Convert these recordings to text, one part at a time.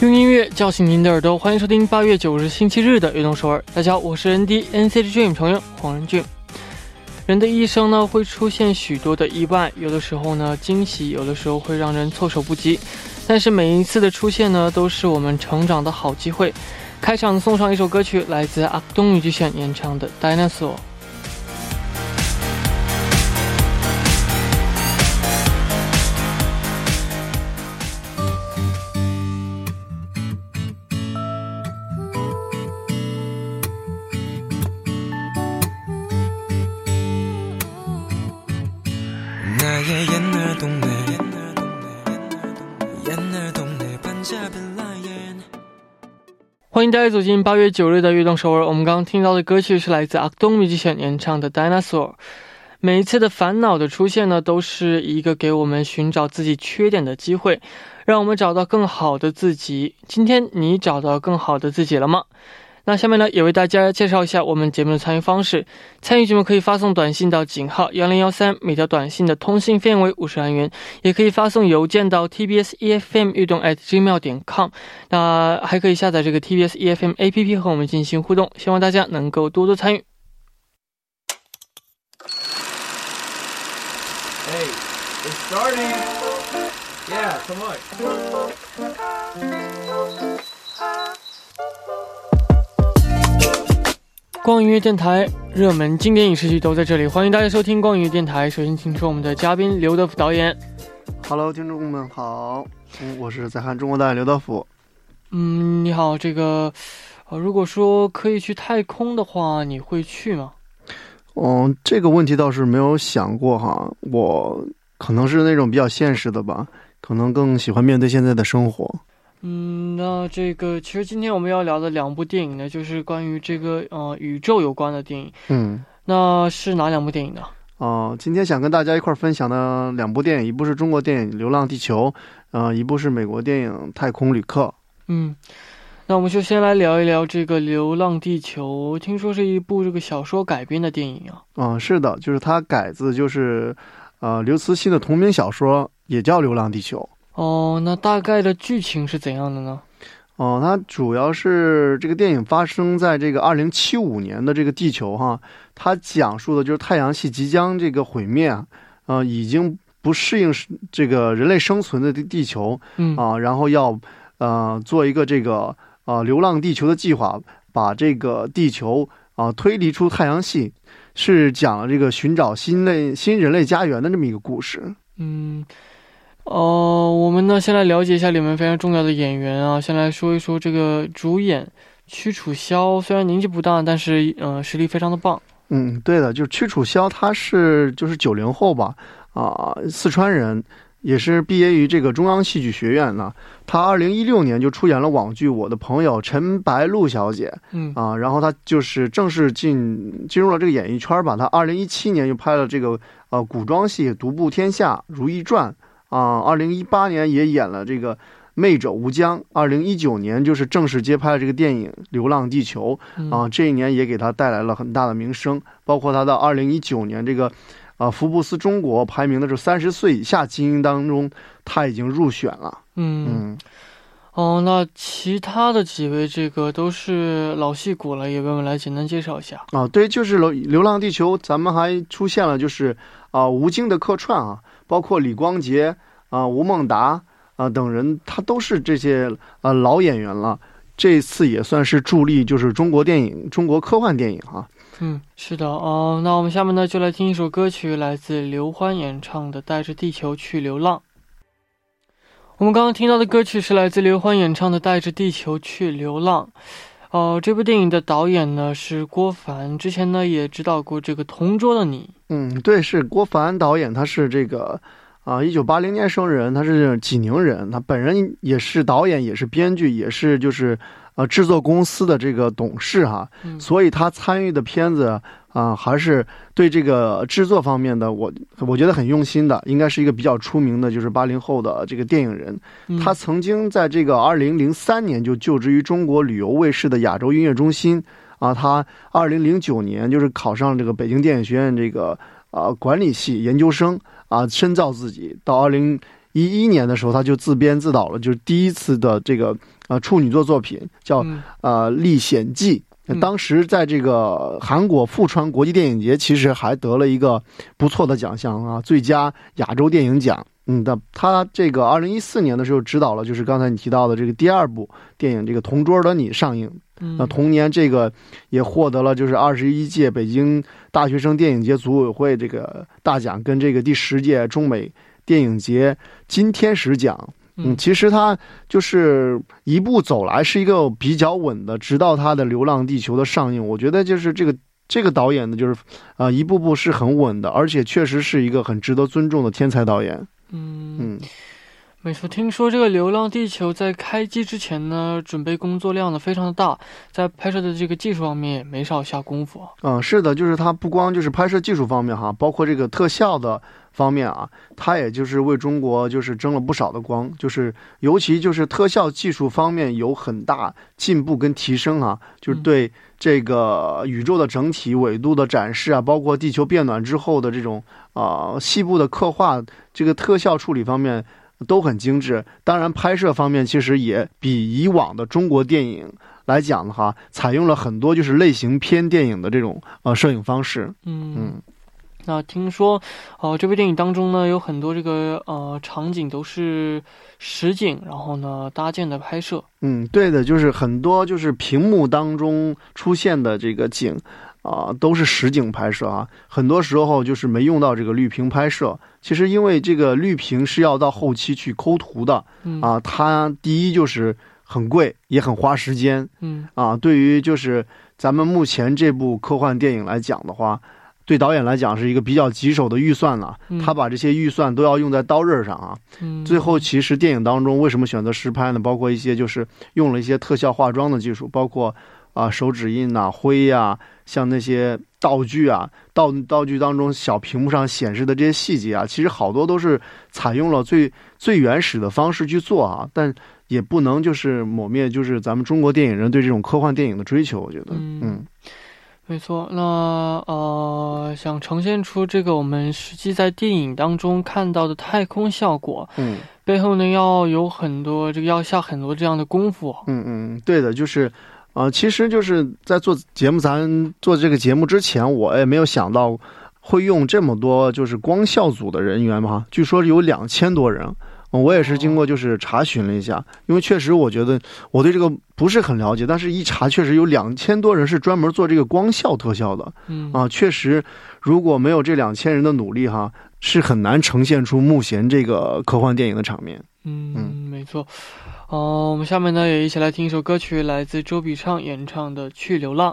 用音乐叫醒您的耳朵，欢迎收听八月九日星期日的《悦动首尔》。大家好，我是 N D N C 的 Dream 成员黄仁俊。人的一生呢，会出现许多的意外，有的时候呢惊喜，有的时候会让人措手不及。但是每一次的出现呢，都是我们成长的好机会。开场送上一首歌曲，来自阿东女剧选演唱的《Dinosaur》。欢迎大家走进八月九日的悦动首尔。我们刚刚听到的歌曲是来自阿东米吉选演唱的《Dinosaur》。每一次的烦恼的出现呢，都是一个给我们寻找自己缺点的机会，让我们找到更好的自己。今天你找到更好的自己了吗？那下面呢，也为大家介绍一下我们节目的参与方式。参与节目可以发送短信到井号幺零幺三，每条短信的通信费用为五十韩元，也可以发送邮件到 tbs efm 运动 at gmail 点 com。那还可以下载这个 TBS EFM APP 和我们进行互动，希望大家能够多多参与。Hey, it's starting. Yeah, come on. 光音乐电台热门经典影视剧都在这里，欢迎大家收听光音乐电台。首先请出我们的嘉宾刘德福导演。Hello，听众们好，嗯，我是在看中国导演刘德福。嗯，你好，这个，呃，如果说可以去太空的话，你会去吗？嗯，这个问题倒是没有想过哈，我可能是那种比较现实的吧，可能更喜欢面对现在的生活。嗯，那这个其实今天我们要聊的两部电影呢，就是关于这个呃宇宙有关的电影。嗯，那是哪两部电影呢？哦、今天想跟大家一块儿分享的两部电影，一部是中国电影《流浪地球》，呃，一部是美国电影《太空旅客》。嗯，那我们就先来聊一聊这个《流浪地球》，听说是一部这个小说改编的电影啊。嗯、是的，就是它改自就是，呃，刘慈欣的同名小说，也叫《流浪地球》。哦，那大概的剧情是怎样的呢？哦，它主要是这个电影发生在这个二零七五年的这个地球哈，它讲述的就是太阳系即将这个毁灭啊，呃，已经不适应这个人类生存的地地球嗯，啊，然后要呃做一个这个呃流浪地球的计划，把这个地球啊推离出太阳系，是讲了这个寻找新类新人类家园的这么一个故事。嗯，哦，我们呢先来了解一下里面非常重要的演员啊，先来说一说这个主演屈楚萧，虽然年纪不大，但是呃实力非常的棒。嗯，对的，就是屈楚萧，他是就是九零后吧，啊、四川人，也是毕业于这个中央戏剧学院呢。他二零一六年就出演了网剧《我的朋友陈白露小姐》嗯啊，然后他就是正式进进入了这个演艺圈吧。他二零一七年就拍了这个呃古装戏《独步天下》《如懿传》啊，二零一八年也演了这个。魅者无疆，二零一九年就是正式接拍了这个电影《流浪地球》，嗯啊，这一年也给他带来了很大的名声，包括他到二零一九年这个，啊，福布斯中国排名的是三十岁以下精英当中，他已经入选了。嗯嗯，哦，那其他的几位这个都是老戏骨了，也为我们来简单介绍一下。啊，对，就是流流浪地球，咱们还出现了就是啊吴京的客串啊，包括李光洁啊、吴孟达啊等人，他都是这些啊老演员了。这次也算是助力，就是中国电影、中国科幻电影啊、嗯，是的哦。那我们下面呢就来听一首歌曲，来自刘欢演唱的《带着地球去流浪》。我们刚刚听到的歌曲是来自刘欢演唱的《带着地球去流浪》。哦、这部电影的导演呢是郭帆，之前呢也指导过这个《同桌的你》。嗯，对，是郭帆导演，他是这个啊，一九八零年生人，他是济宁人，他本人也是导演，也是编剧，也是就是呃制作公司的这个董事哈，嗯所以他参与的片子啊、还是对这个制作方面的，我我觉得很用心的，应该是一个比较出名的，就是八零后的这个电影人。嗯他曾经在这个二零零三年就就职于中国旅游卫视的亚洲音乐中心啊，他二零零九年就是考上这个北京电影学院这个啊管理系研究生啊，深造自己。到二零一一年的时候，他就自编自导了，就是第一次的这个呃处女作作品，叫啊呃《历险记》。嗯当时在这个韩国富川国际电影节，其实还得了一个不错的奖项啊，最佳亚洲电影奖。嗯，的他这个二零一四年的时候指导了，就是刚才你提到的这个第二部电影《这个同桌的你》上映。嗯那同年这个也获得了就是二十一届北京大学生电影节组委会这个大奖，跟这个第十届中美电影节金天使奖。嗯，其实他就是一步走来是一个比较稳的，直到他的《流浪地球》的上映，我觉得就是这个这个导演呢，就是啊、一步步是很稳的，而且确实是一个很值得尊重的天才导演。嗯。嗯没错，听说这个《流浪地球》在开机之前呢，准备工作量呢非常的大，在拍摄的这个技术方面也没少下功夫啊。嗯，是的，就是它不光就是拍摄技术方面哈，包括这个特效的方面啊，它也就是为中国就是争了不少的光，就是尤其就是特效技术方面有很大进步跟提升啊，就是嗯对这个宇宙的整体纬度的展示啊，包括地球变暖之后的这种啊、细部的刻画，这个特效处理方面都很精致。当然，拍摄方面其实也比以往的中国电影来讲的话，采用了很多就是类型片电影的这种呃摄影方式。嗯嗯那听说，呃，这部电影当中呢，有很多这个呃场景都是实景，然后呢搭建的拍摄。嗯，对的，就是很多就是屏幕当中出现的这个景，啊、都是实景拍摄啊。很多时候就是没用到这个绿屏拍摄。其实因为这个绿屏是要到后期去抠图的嗯啊，它第一就是很贵，也很花时间嗯啊。对于就是咱们目前这部科幻电影来讲的话，对导演来讲是一个比较棘手的预算了。嗯他把这些预算都要用在刀刃上啊。嗯，最后，其实电影当中为什么选择实拍呢？包括一些就是用了一些特效化妆的技术，包括啊、手指印呐、灰呀、像那些道具啊，道道具当中小屏幕上显示的这些细节啊，其实好多都是采用了最最原始的方式去做啊，但也不能就是抹灭就是咱们中国电影人对这种科幻电影的追求，我觉得，嗯嗯没错。那呃，想呈现出这个我们实际在电影当中看到的太空效果，嗯。背后呢要有很多这个要下很多这样的功夫。嗯嗯，对的，就是，啊，其实就是在做节目，咱做这个节目之前，我也没有想到会用这么多就是光效组的人员嘛，据说有两千多人。嗯我也是经过就是查询了一下，因为确实我觉得我对这个不是很了解，但是一查确实有两千多人是专门做这个光效特效的嗯啊，确实如果没有这两千人的努力哈，是很难呈现出目前这个科幻电影的场面。嗯嗯没错。哦、我们下面呢也一起来听一首歌曲，来自周笔畅演唱的《去流浪》。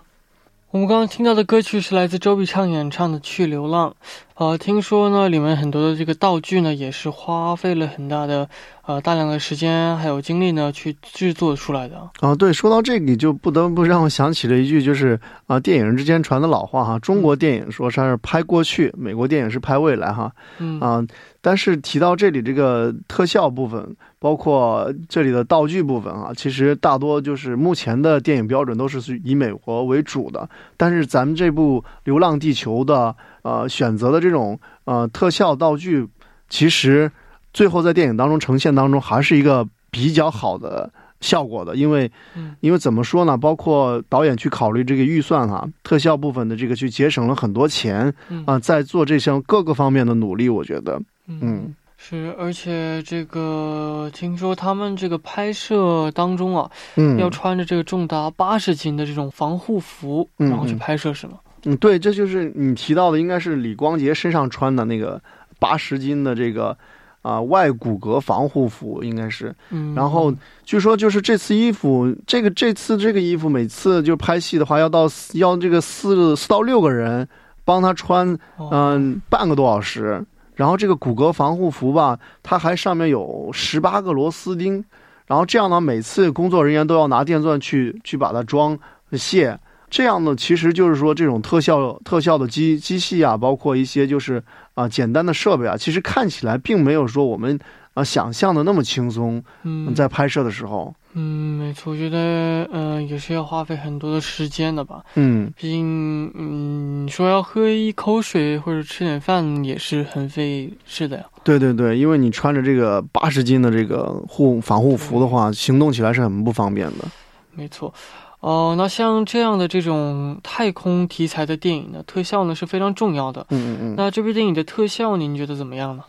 我们刚刚听到的歌曲是来自周笔畅演唱的《去流浪》。呃，听说呢，里面很多的这个道具呢，也是花费了很大的呃大量的时间还有精力呢去制作出来的。啊，对，说到这个，就不得不让我想起了一句，就是啊，电影之间传的老话哈，中国电影说它是拍过去，美国电影是拍未来哈嗯啊。但是提到这里这个特效部分，包括这里的道具部分啊，其实大多就是目前的电影标准都是以美国为主的。但是咱们这部《流浪地球》的呃选择的这种呃特效道具，其实最后在电影当中呈现当中还是一个比较好的效果的，因为嗯因为怎么说呢？包括导演去考虑这个预算哈、特效部分的这个去节省了很多钱嗯啊、在做这项各个方面的努力，我觉得，嗯是，而且这个听说他们这个拍摄当中啊，嗯，要穿着这个重达八十斤的这种防护服，嗯然后去嗯拍摄是吗？嗯，对，这就是你提到的，应该是李光洁身上穿的那个八十斤的这个啊、外骨骼防护服，应该是。嗯，然后据说就是这次衣服，这个这次这个衣服，每次就拍戏的话，要到四要这个四四到六个人帮他穿，哦嗯、半个多小时。然后这个骨骼防护服吧，它还上面有十八个螺丝钉，然后这样呢，每次工作人员都要拿电钻去去把它装卸。这样呢，其实就是说这种特效特效的机机器啊，包括一些就是啊、简单的设备啊，其实看起来并没有说我们啊、想象的那么轻松。嗯，在拍摄的时候，嗯，没错，我觉得嗯、呃也是要花费很多的时间的吧。嗯，毕竟嗯，你说要喝一口水或者吃点饭也是很费事的呀。对对对，因为你穿着这个八十斤的这个护防护服的话，行动起来是很不方便的。没错。哦、那像这样的这种太空题材的电影呢，特效呢是非常重要的。嗯嗯嗯。那这部电影的特效您觉得怎么样呢？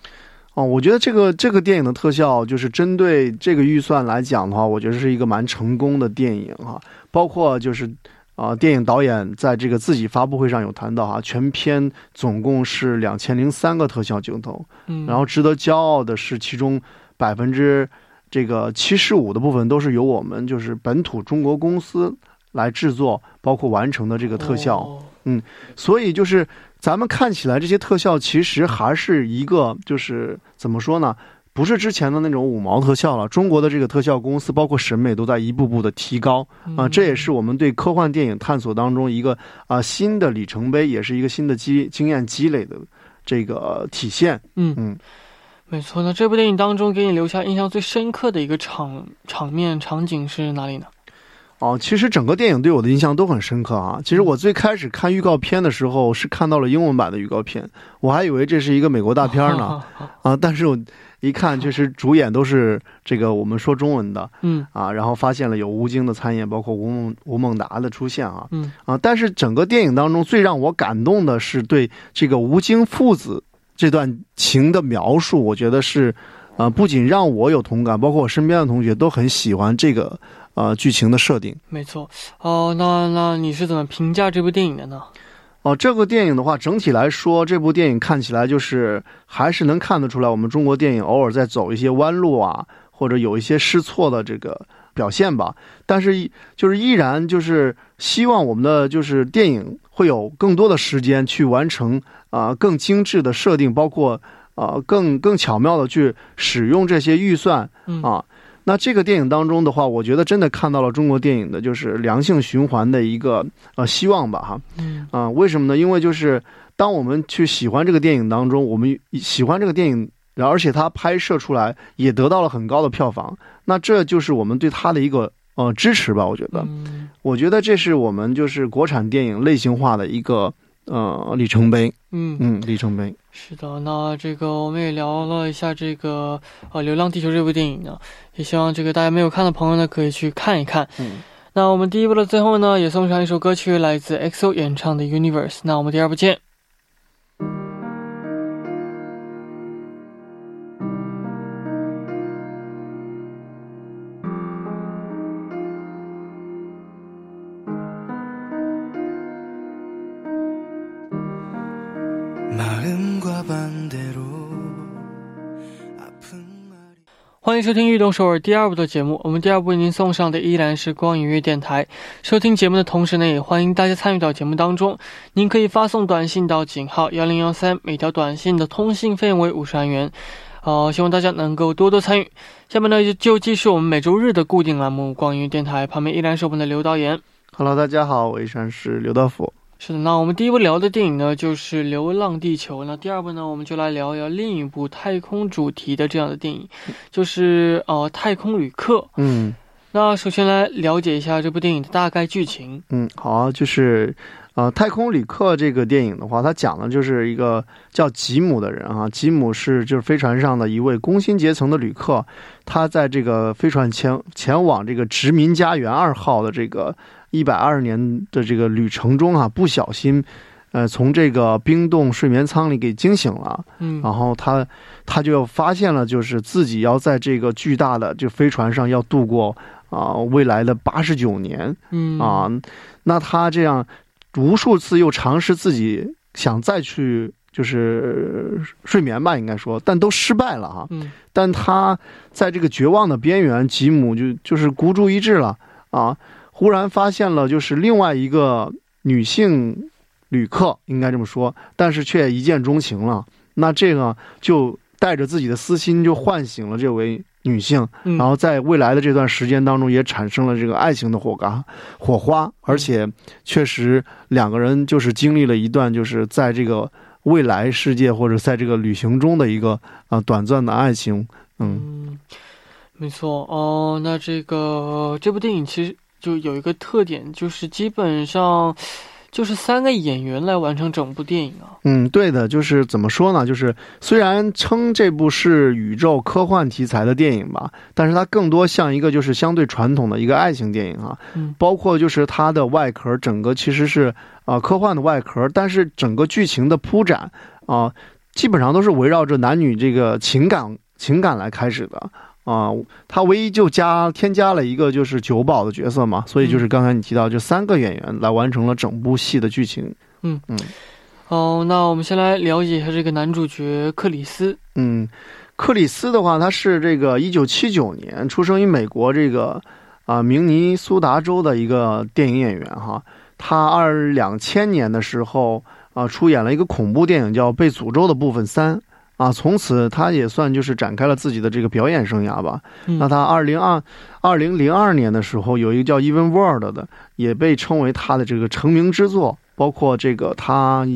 哦，我觉得这个这个电影的特效，就是针对这个预算来讲的话，我觉得是一个蛮成功的电影哈。包括就是，啊、电影导演在这个自己发布会上有谈到哈，全片总共是两千零三个特效镜头，嗯，然后值得骄傲的是，其中百分之这个七十五的部分都是由我们就是本土中国公司来制作，包括完成的这个特效。哦所以就是咱们看起来这些特效，其实还是一个就是怎么说呢？不是之前的那种五毛特效了。中国的这个特效公司，包括审美都在一步步的提高啊、嗯这也是我们对科幻电影探索当中一个啊、新的里程碑，也是一个新的积经验积累的这个体现。嗯嗯没错。那这部电影当中给你留下印象最深刻的一个场场面场景是哪里呢？哦，其实整个电影对我的印象都很深刻啊。其实我最开始看预告片的时候是看到了英文版的预告片，我还以为这是一个美国大片呢。啊，但是我一看，确实主演都是这个我们说中文的嗯啊，然后发现了有吴京的参演，包括吴孟吴孟达的出现啊嗯啊，但是整个电影当中最让我感动的是对这个吴京父子这段情的描述，我觉得是，呃，不仅让我有同感，包括我身边的同学都很喜欢这个呃剧情的设定。没错。哦，那那你是怎么评价这部电影的呢？哦，这个电影的话，整体来说，这部电影看起来就是还是能看得出来，我们中国电影偶尔在走一些弯路啊，或者有一些试错的这个表现吧。但是依，就是依然就是希望我们的就是电影会有更多的时间去完成啊、更精致的设定，包括啊、更更巧妙的去使用这些预算嗯啊。那这个电影当中的话，我觉得真的看到了中国电影的就是良性循环的一个呃希望吧哈。嗯啊、为什么呢？因为就是当我们去喜欢这个电影当中，我们喜欢这个电影，然后而且它拍摄出来也得到了很高的票房，那这就是我们对它的一个呃支持吧。我觉得，嗯我觉得这是我们就是国产电影类型化的一个呃里程碑，嗯嗯，里程碑。是的，那这个我们也聊了一下这个呃《流浪地球》这部电影呢，也希望这个大家没有看的朋友呢可以去看一看。嗯，那我们第一部的最后呢，也送上一首歌曲，来自 EXO 演唱的《Universe》。那我们第二部见。欢迎收听《运动首尔》第二部的节目。我们第二部为您送上的依然是光影乐电台。收听节目的同时呢，也欢迎大家参与到节目当中。您可以发送短信到井号幺零幺三，每条短信的通信费用为五十韩元。呃，希望大家能够多多参与。下面呢，就就继续我们每周日的固定栏目《光影乐电台》，旁边依然是我们的刘导演。Hello，大家好，我依然是刘道甫。是的，那我们第一部聊的电影呢，就是《流浪地球》。那第二部呢，我们就来聊一聊另一部太空主题的这样的电影，就是呃《太空旅客》。嗯那首先来了解一下这部电影的大概剧情。嗯，好啊，就是。呃，《太空旅客》这个电影的话，它讲的就是一个叫吉姆的人啊。吉姆是就是飞船上的一位工薪阶层的旅客，他在这个飞船前前往这个殖民家园二号的这个一百二十年的这个旅程中啊，不小心，呃，从这个冰冻睡眠舱里给惊醒了。嗯然后他他就发现了，就是自己要在这个巨大的这飞船上要度过啊、未来的八十九年。嗯啊，那他这样无数次又尝试自己想再去就是睡眠吧，应该说，但都失败了哈。嗯但他在这个绝望的边缘，吉姆就就是孤注一掷了啊！忽然发现了就是另外一个女性旅客，应该这么说，但是却一见钟情了。那这个就带着自己的私心，就唤醒了这位女性，嗯，然后在未来的这段时间当中，也产生了这个爱情的火嘎火花，而且确实两个人就是经历了一段就是在这个未来世界或者在这个旅行中的一个啊、短暂的爱情，嗯嗯，没错哦。那这个这部电影其实就有一个特点，就是基本上就是三个演员来完成整部电影啊。嗯，对的，就是怎么说呢？就是虽然称这部是宇宙科幻题材的电影吧，但是它更多像一个就是相对传统的一个爱情电影啊。嗯包括就是它的外壳，整个其实是啊、呃科幻的外壳，但是整个剧情的铺展啊、基本上都是围绕着男女这个情感情感来开始的啊、他唯一就加添加了一个就是酒保的角色嘛，所以就是刚才你提到，就三个演员来完成了整部戏的剧情。嗯嗯哦，那我们先来了解一下这个男主角克里斯。嗯，克里斯的话，他是这个一九七九年出生于美国这个啊、明尼苏达州的一个电影演员哈。他二两千年的时候啊、出演了一个恐怖电影叫《被诅咒的部分三》啊，从此他也算就是展开了自己的这个表演生涯吧。嗯那他二零二二零零二年的时候有一个叫《Even World》的，也被称为他的这个成名之作。包括这个他，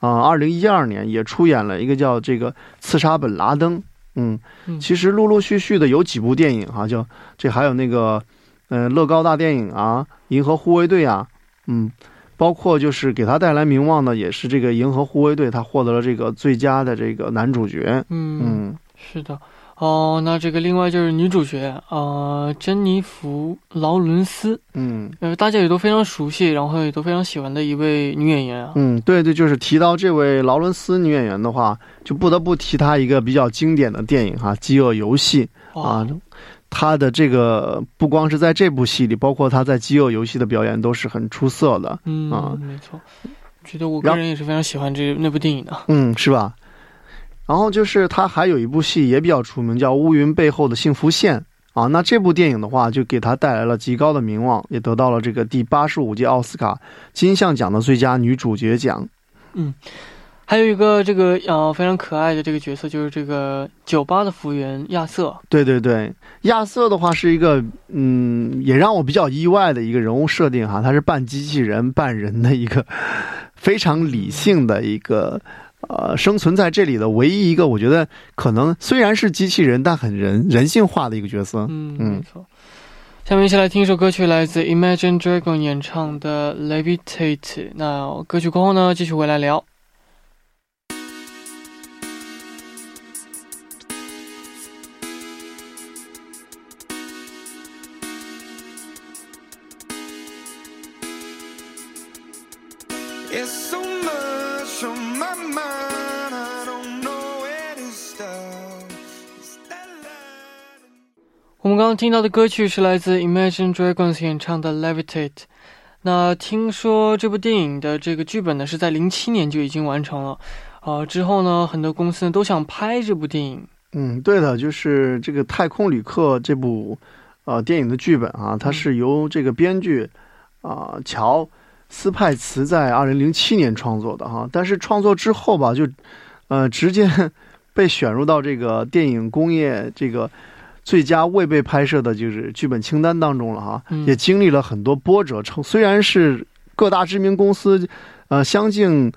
啊，二零一二年也出演了一个叫这个《刺杀本拉登》。嗯，嗯其实陆陆续续的有几部电影哈、就这还有那个，嗯、乐高大电影啊，《银河护卫队》啊，嗯，包括就是给他带来名望的也是这个《银河护卫队》，他获得了这个最佳的这个男主角。嗯，嗯是的。哦，那这个另外就是女主角呃，珍妮弗·劳伦斯，嗯呃，大家也都非常熟悉，然后也都非常喜欢的一位女演员啊。嗯，对对，就是提到这位劳伦斯女演员的话，就不得不提她一个比较经典的电影哈，《饥饿游戏》啊哇，她的这个不光是在这部戏里，包括他在《饥饿游戏》的表演都是很出色的。嗯，啊没错。觉得我个人也是非常喜欢这那部电影的。嗯，是吧？然后就是他还有一部戏也比较出名，叫《乌云背后的幸福线》啊。那这部电影的话，就给他带来了极高的名望，也得到了这个第八十五届奥斯卡金像奖的最佳女主角奖。还有一个这个呃非常可爱的这个角色，就是这个酒吧的服务员亚瑟。对对对，亚瑟的话是一个嗯，也让我比较意外的一个人物设定哈，他是半机器人半人的一个非常理性的一个呃生存在这里的唯一一个，我觉得可能虽然是机器人，但很人人性化的一个角色。嗯，嗯没错。下面一起来听一首歌曲，来自 Imagine Dragon 演唱的《Levitate》。那歌曲过后呢，继续回来聊。我们刚刚听到的歌曲是来自 Imagine Dragons 演唱的《Levitate》。那听说这部电影的这个剧本呢是在零七年就已经完成了，呃，之后呢很多公司呢都想拍这部电影。嗯，对的，就是这个《太空旅客》这部呃电影的剧本啊，它是由这个编剧啊、乔斯派茨在二零零七年创作的哈，但是创作之后吧，就呃直接 被选入到这个电影工业这个最佳未被拍摄的就是剧本清单当中了哈，嗯也经历了很多波折，成虽然是各大知名公司呃相竞。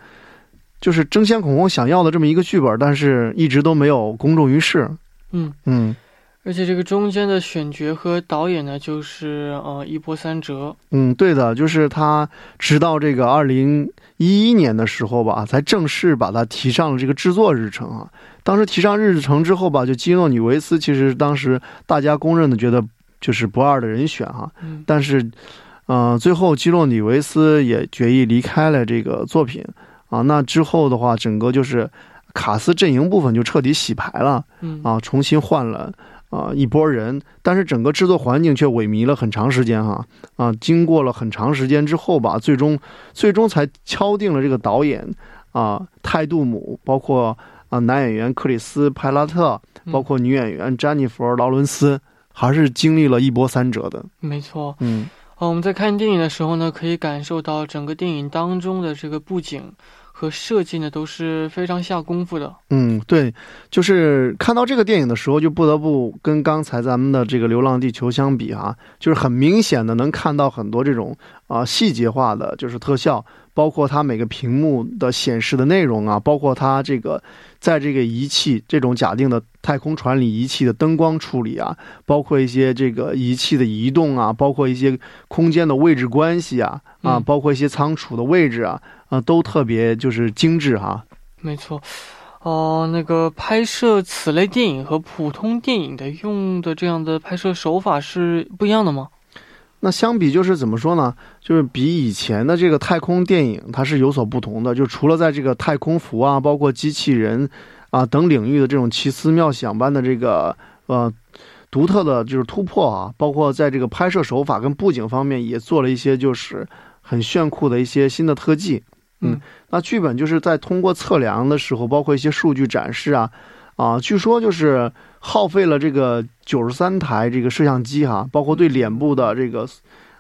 就是争先恐后想要的这么一个剧本，但是一直都没有公众于世。嗯，嗯而且这个中间的选角和导演呢，就是呃一波三折。嗯，对的，就是他直到这个二零一一年的时候吧，才正式把它提上了这个制作日程啊。当时提上日程之后吧，就基诺里维斯其实当时大家公认的觉得就是不二的人选哈、嗯但是，呃，最后基诺里维斯也决意离开了这个作品啊。那之后的话，整个就是卡斯阵营部分就彻底洗牌了。嗯啊，重新换了啊一波人，但是整个制作环境却萎靡了很长时间哈啊，经过了很长时间之后吧，最终最终才敲定了这个导演啊泰杜姆，包括啊男演员克里斯派拉特，包括女演员詹妮弗劳伦斯，还是经历了一波三折的。没错。嗯哦，我们在看电影的时候呢，可以感受到整个电影当中的这个布景和设计呢都是非常下功夫的。嗯，对，就是看到这个电影的时候，就不得不跟刚才咱们的这个《流浪地球》相比啊、就是很明显的能看到很多这种啊、细节化的，就是特效，包括它每个屏幕的显示的内容啊，包括它这个在这个仪器这种假定的太空船里仪器的灯光处理啊，包括一些这个仪器的移动啊，包括一些空间的位置关系啊啊，嗯包括一些仓储的位置啊啊，都特别就是精致哈。没错。哦、那个拍摄此类电影和普通电影的用的这样的拍摄手法是不一样的吗？那相比就是怎么说呢？就是比以前的这个太空电影，它是有所不同的。就除了在这个太空服啊，包括机器人啊等领域的这种奇思妙想般的这个呃独特的就是突破啊，包括在这个拍摄手法跟布景方面也做了一些就是很炫酷的一些新的特技。嗯，那剧本就是在通过测量的时候，包括一些数据展示啊，啊，据说就是耗费了这个九十三台这个摄像机哈，包括对脸部的这个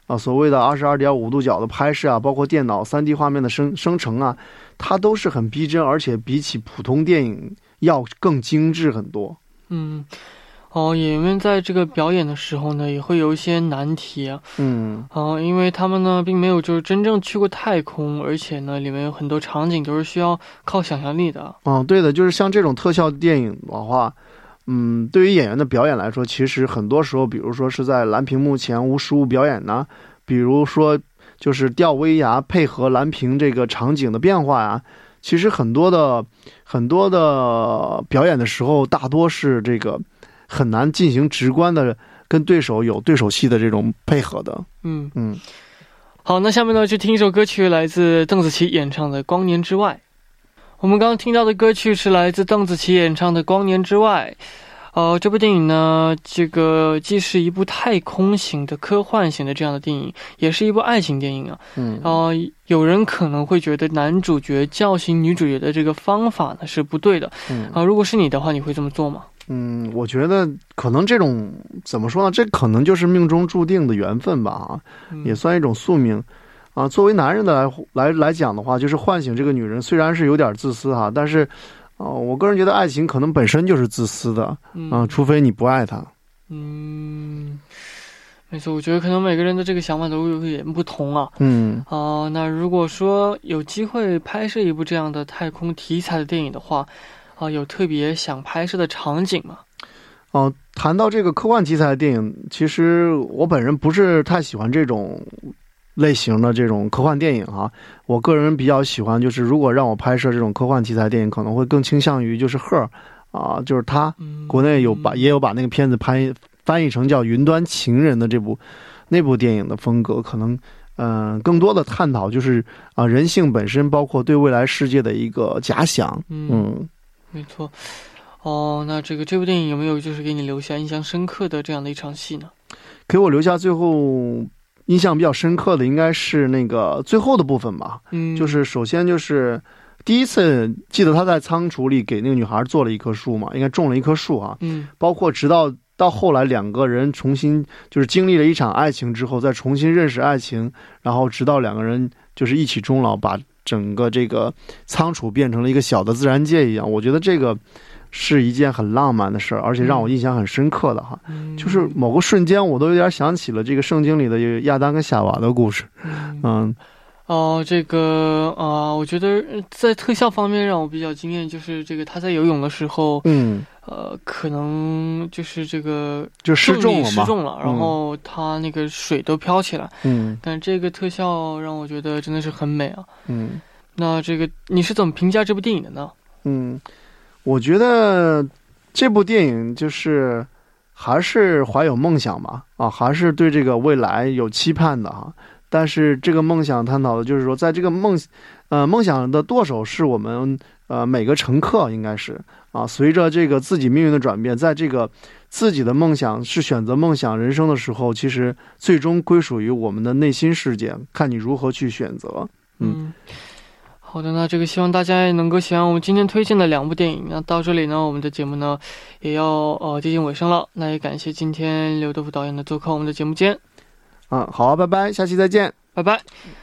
啊所谓的二十二点五度角的拍摄啊，包括电脑三 D 画面的生生成啊，它都是很逼真，而且比起普通电影要更精致很多。嗯，哦，演员们在这个表演的时候呢，也会有一些难题啊。嗯啊、因为他们呢并没有就是真正去过太空，而且呢里面有很多场景都是需要靠想象力的。嗯，对的，就是像这种特效电影的话，嗯，对于演员的表演来说，其实很多时候，比如说是在蓝屏幕前无实物表演呢，比如说就是吊威亚配合蓝屏这个场景的变化呀，其实很多的很多的表演的时候，大多是这个很难进行直观的跟对手有对手戏的这种配合的。嗯，嗯，好，那下面呢就听一首歌曲，来自邓紫棋演唱的《光年之外》。我们刚刚听到的歌曲是来自邓紫棋演唱的《光年之外》。呃，这部电影呢，这个既是一部太空型的科幻型的这样的电影，也是一部爱情电影啊。嗯呃，有人可能会觉得男主角叫醒女主角的这个方法呢是不对的嗯啊、如果是你的话，你会这么做吗？嗯，我觉得可能这种怎么说呢？这可能就是命中注定的缘分吧，啊。嗯也算一种宿命，啊，作为男人的来来来讲的话，就是唤醒这个女人，虽然是有点自私哈，但是，啊、我个人觉得爱情可能本身就是自私的，嗯啊，除非你不爱她，嗯，没错，我觉得可能每个人的这个想法都有点不同啊。嗯啊、那如果说有机会拍摄一部这样的太空题材的电影的话，啊、有特别想拍摄的场景吗？哦、谈到这个科幻题材的电影，其实我本人不是太喜欢这种类型的这种科幻电影哈。我个人比较喜欢，就是如果让我拍摄这种科幻题材电影，可能会更倾向于就是《赫》啊，就是他嗯，国内有把嗯也有把那个片子拍翻译成叫《云端情人》的这部那部电影的风格，可能嗯、呃更多的探讨就是啊、人性本身，包括对未来世界的一个假想。嗯，嗯没错。哦，那这个这部电影有没有就是给你留下印象深刻的这样的一场戏呢？给我留下最后印象比较深刻的应该是那个最后的部分吧，嗯，就是首先就是。第一次记得他在仓储里给那个女孩做了一棵树嘛，应该种了一棵树啊。嗯包括直到到后来两个人重新就是经历了一场爱情之后，再重新认识爱情，然后直到两个人就是一起终老，把整个这个仓储变成了一个小的自然界一样。我觉得这个是一件很浪漫的事儿，而且让我印象很深刻的哈。嗯，就是某个瞬间，我都有点想起了这个圣经里的亚当跟夏娃的故事。嗯嗯哦，这个啊、我觉得呃在特效方面让我比较惊艳，就是这个他在游泳的时候，嗯，呃，可能就是这个就失重了嘛。失重了，然后它那个水都飘起来，嗯但这个特效让我觉得真的是很美啊。嗯那这个你是怎么评价这部电影的呢？嗯，我觉得这部电影就是还是怀有梦想吧，啊，还是对这个未来有期盼的哈。但是这个梦想探讨的就是说，在这个梦，呃，梦想的舵手是我们呃每个乘客，应该是啊，随着这个自己命运的转变，在这个自己的梦想是选择梦想人生的时候，其实最终归属于我们的内心世界，看你如何去选择。嗯好的，那这个希望大家也能够喜欢我们今天推荐的两部电影。那到这里呢，我们的节目呢也要呃接近尾声了。那也感谢今天刘德福导演的做客我们的节目间，嗯，好啊，拜拜，下期再见。拜拜。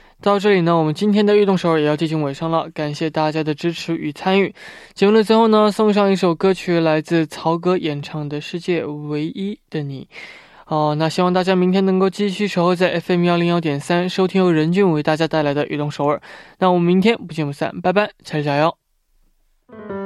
到这里呢，我们今天的运动首尔也要接近尾声了，感谢大家的支持与参与。节目的最后呢，送上一首歌曲，来自曹格演唱的《世界唯一的你》。哦，那希望大家明天能够继续守候在 FM 幺零幺点三，收听由任俊为大家带来的运动首尔。那我们明天不见不散，拜拜，加油加油！